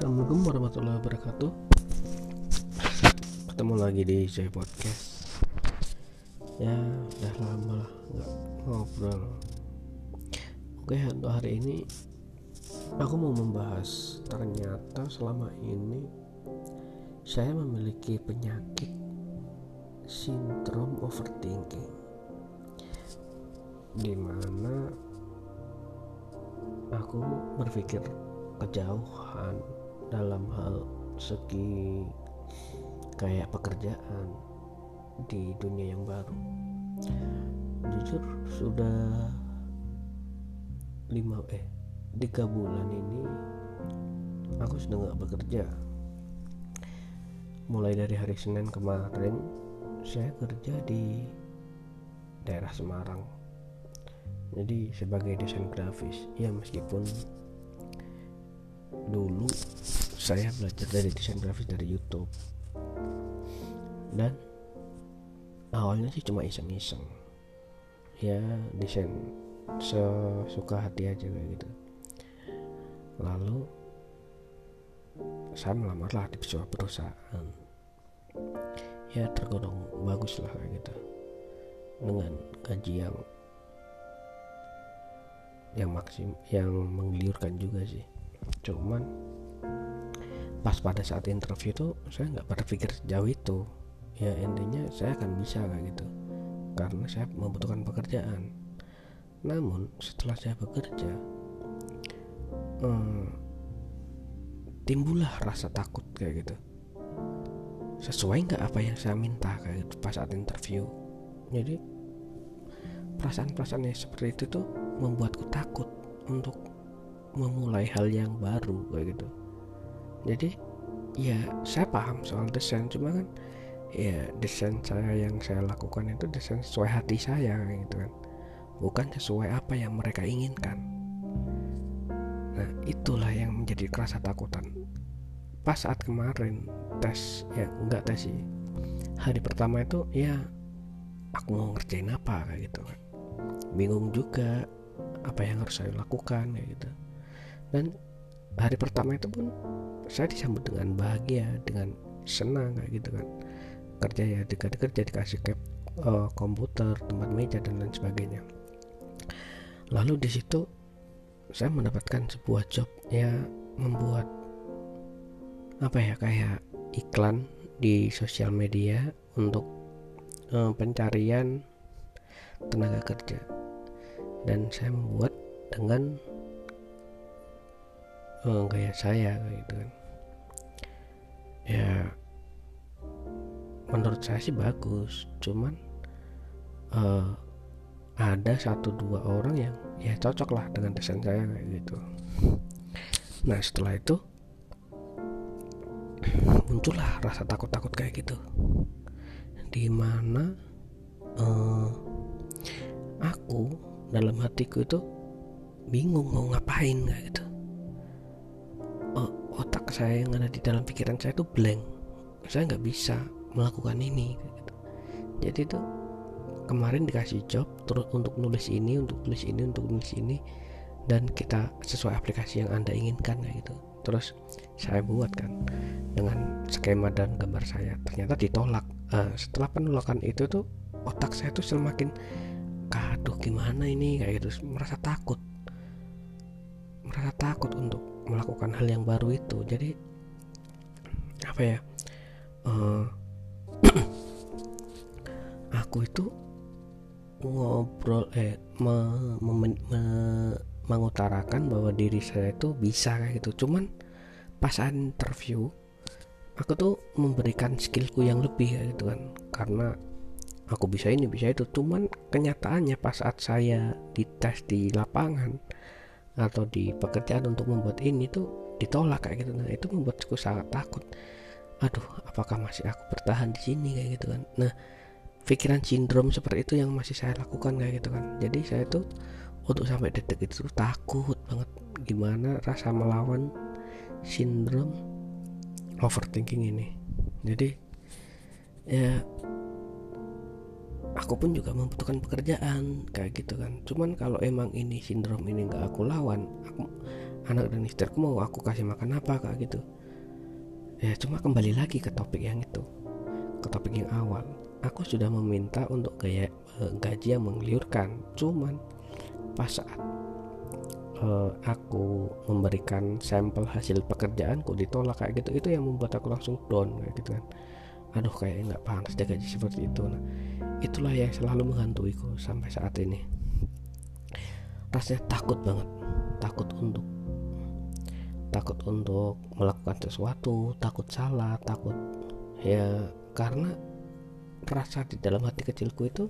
Assalamualaikum warahmatullahi wabarakatuh. Ketemu lagi di Joy Podcast. Ya udah lama lah nggak ngobrol. Oke untuk hari ini Aku mau membahas Ternyata selama ini Saya memiliki penyakit Sindrom overthinking Di mana Aku berpikir kejauhan dalam hal segi kayak pekerjaan di dunia yang baru. Jujur sudah lima eh tiga bulan ini aku sudah nggak bekerja. Mulai dari hari Senin kemarin saya kerja di daerah Semarang. Jadi sebagai desain grafis. Ya meskipun dulu saya belajar dari desain grafis dari YouTube. Dan awalnya sih cuma iseng-iseng. Ya desain sesuka hati aja kayak gitu. Lalu saya melamar lah di sebuah perusahaan. Ya tergolong bagus lah kayak gitu. Dengan gaji yang yang maksim yang menggiurkan juga sih. Cuman pas pada saat interview itu saya nggak berpikir sejauh itu. Ya intinya saya akan bisa kayak gitu. Karena saya membutuhkan pekerjaan. Namun setelah saya bekerja hmm, timbullah rasa takut kayak gitu. Sesuai nggak apa yang saya minta kayak gitu pas saat interview? Jadi perasaan-perasaan seperti itu tuh membuatku takut untuk memulai hal yang baru kayak gitu jadi ya saya paham soal desain. Cuma kan ya desain saya yang saya lakukan itu desain sesuai hati saya gitu kan. Bukan sesuai apa yang mereka inginkan. Nah itulah yang menjadi kerasa takutan. Pas saat kemarin tes ya enggak tes sih. Hari pertama itu ya aku mau ngerjain apa kayak gitu kan. Bingung juga apa yang harus saya lakukan kayak gitu. Dan hari pertama itu pun saya disambut dengan bahagia dengan senang kayak gitu kan. Kerja ya dekat kerja dikasih cap uh, komputer tempat meja dan lain sebagainya. Lalu di situ saya mendapatkan sebuah job ya membuat apa ya kayak iklan di sosial media untuk uh, pencarian tenaga kerja. Dan saya membuat dengan uh, gaya saya gitu kan. Ya menurut saya sih bagus. Cuman uh, ada satu dua orang yang ya cocok lah dengan desain saya kayak gitu. Nah setelah itu muncullah rasa takut-takut kayak gitu. Di mana uh, aku dalam hatiku itu bingung mau ngapain kayak gitu uh, otak saya yang ada di dalam pikiran saya itu blank. Saya nggak bisa melakukan ini gitu. jadi itu kemarin dikasih job terus untuk nulis ini untuk tulis ini untuk nulis ini dan kita sesuai aplikasi yang anda inginkan kayak gitu. Terus saya buat kan dengan skema dan gambar saya. Ternyata ditolak. Uh, setelah penolakan itu tuh otak saya tuh semakin kaduh gimana ini? Kayak gitu. Merasa takut. Merasa takut untuk melakukan hal yang baru itu. Jadi apa ya uh, aku itu ngobrol eh me, me, me, mengutarakan bahwa diri saya itu bisa kayak gitu. Cuman pas interview aku tuh memberikan skillku yang lebih kayak gitu kan. Karena aku bisa ini bisa itu. Cuman kenyataannya pas saat saya dites di lapangan atau di pekerjaan untuk membuat ini tuh ditolak kayak gitu. Nah itu membuatku sangat takut. Aduh apakah masih aku bertahan di sini kayak gitu kan. Nah pikiran sindrom seperti itu yang masih saya lakukan kayak gitu kan. Jadi saya tuh untuk sampai detik itu takut banget. Gimana rasa melawan sindrom overthinking ini? Jadi ya aku pun juga membutuhkan pekerjaan kayak gitu kan. Cuman kalau emang ini sindrom ini nggak aku lawan aku anak dan istriku mau aku kasih makan apa kak gitu. Ya cuma kembali lagi ke topik yang itu ke topik yang awal. Aku sudah meminta untuk gaya uh, gaji yang menggiurkan cuman pas saat uh, aku memberikan sampel hasil pekerjaanku ditolak kayak gitu itu yang membuat aku langsung down kayak gitu kan. Aduh kayak nggak pantas deh gaji seperti itu. Nah itulah yang selalu menghantuiku sampai saat ini. Rasanya takut banget. Takut untuk takut untuk melakukan sesuatu takut salah takut ya karena rasa di dalam hati kecilku itu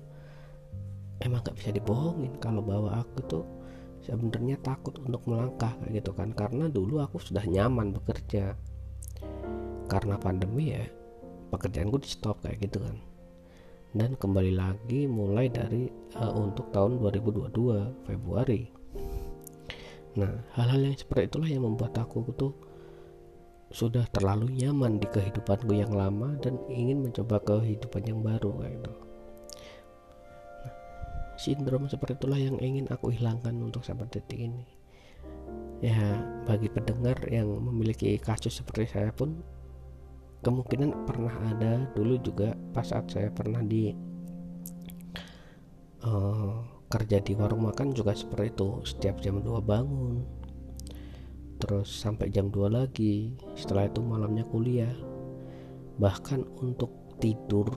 emang gak bisa dibohongin. Kalau bahwa aku tuh sebenarnya takut untuk melangkah kayak gitu kan. Karena dulu aku sudah nyaman bekerja. Karena pandemi ya pekerjaanku di stop kayak gitu kan dan kembali lagi mulai dari uh, untuk tahun 2022 Februari. Nah hal-hal yang seperti itulah yang membuat aku tuh sudah terlalu nyaman di kehidupanku yang lama dan ingin mencoba kehidupan yang baru kayak gitu. Nah, sindrom seperti itulah yang ingin aku hilangkan untuk sampai detik ini. Ya bagi pendengar yang memiliki kasus seperti saya pun kemungkinan pernah ada dulu juga pas saat saya pernah di uh, kerja di warung makan juga seperti itu. Setiap jam 2 bangun terus sampai jam 2 lagi. Setelah itu malamnya kuliah. Bahkan untuk tidur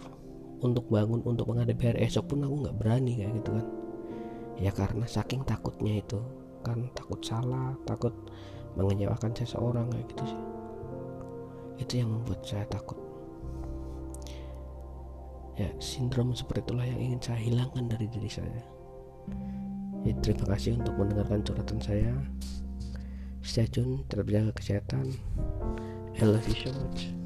untuk bangun untuk menghadapi hari esok pun aku nggak berani kayak gitu kan. Ya karena saking takutnya itu. Kan takut salah takut mengecewakan seseorang kayak gitu sih itu yang membuat saya takut. Ya sindrom seperti itulah yang ingin saya hilangkan dari diri saya. Ya, terima kasih untuk mendengarkan curhatan saya. Stay tune tetap jaga kesehatan. I love you so much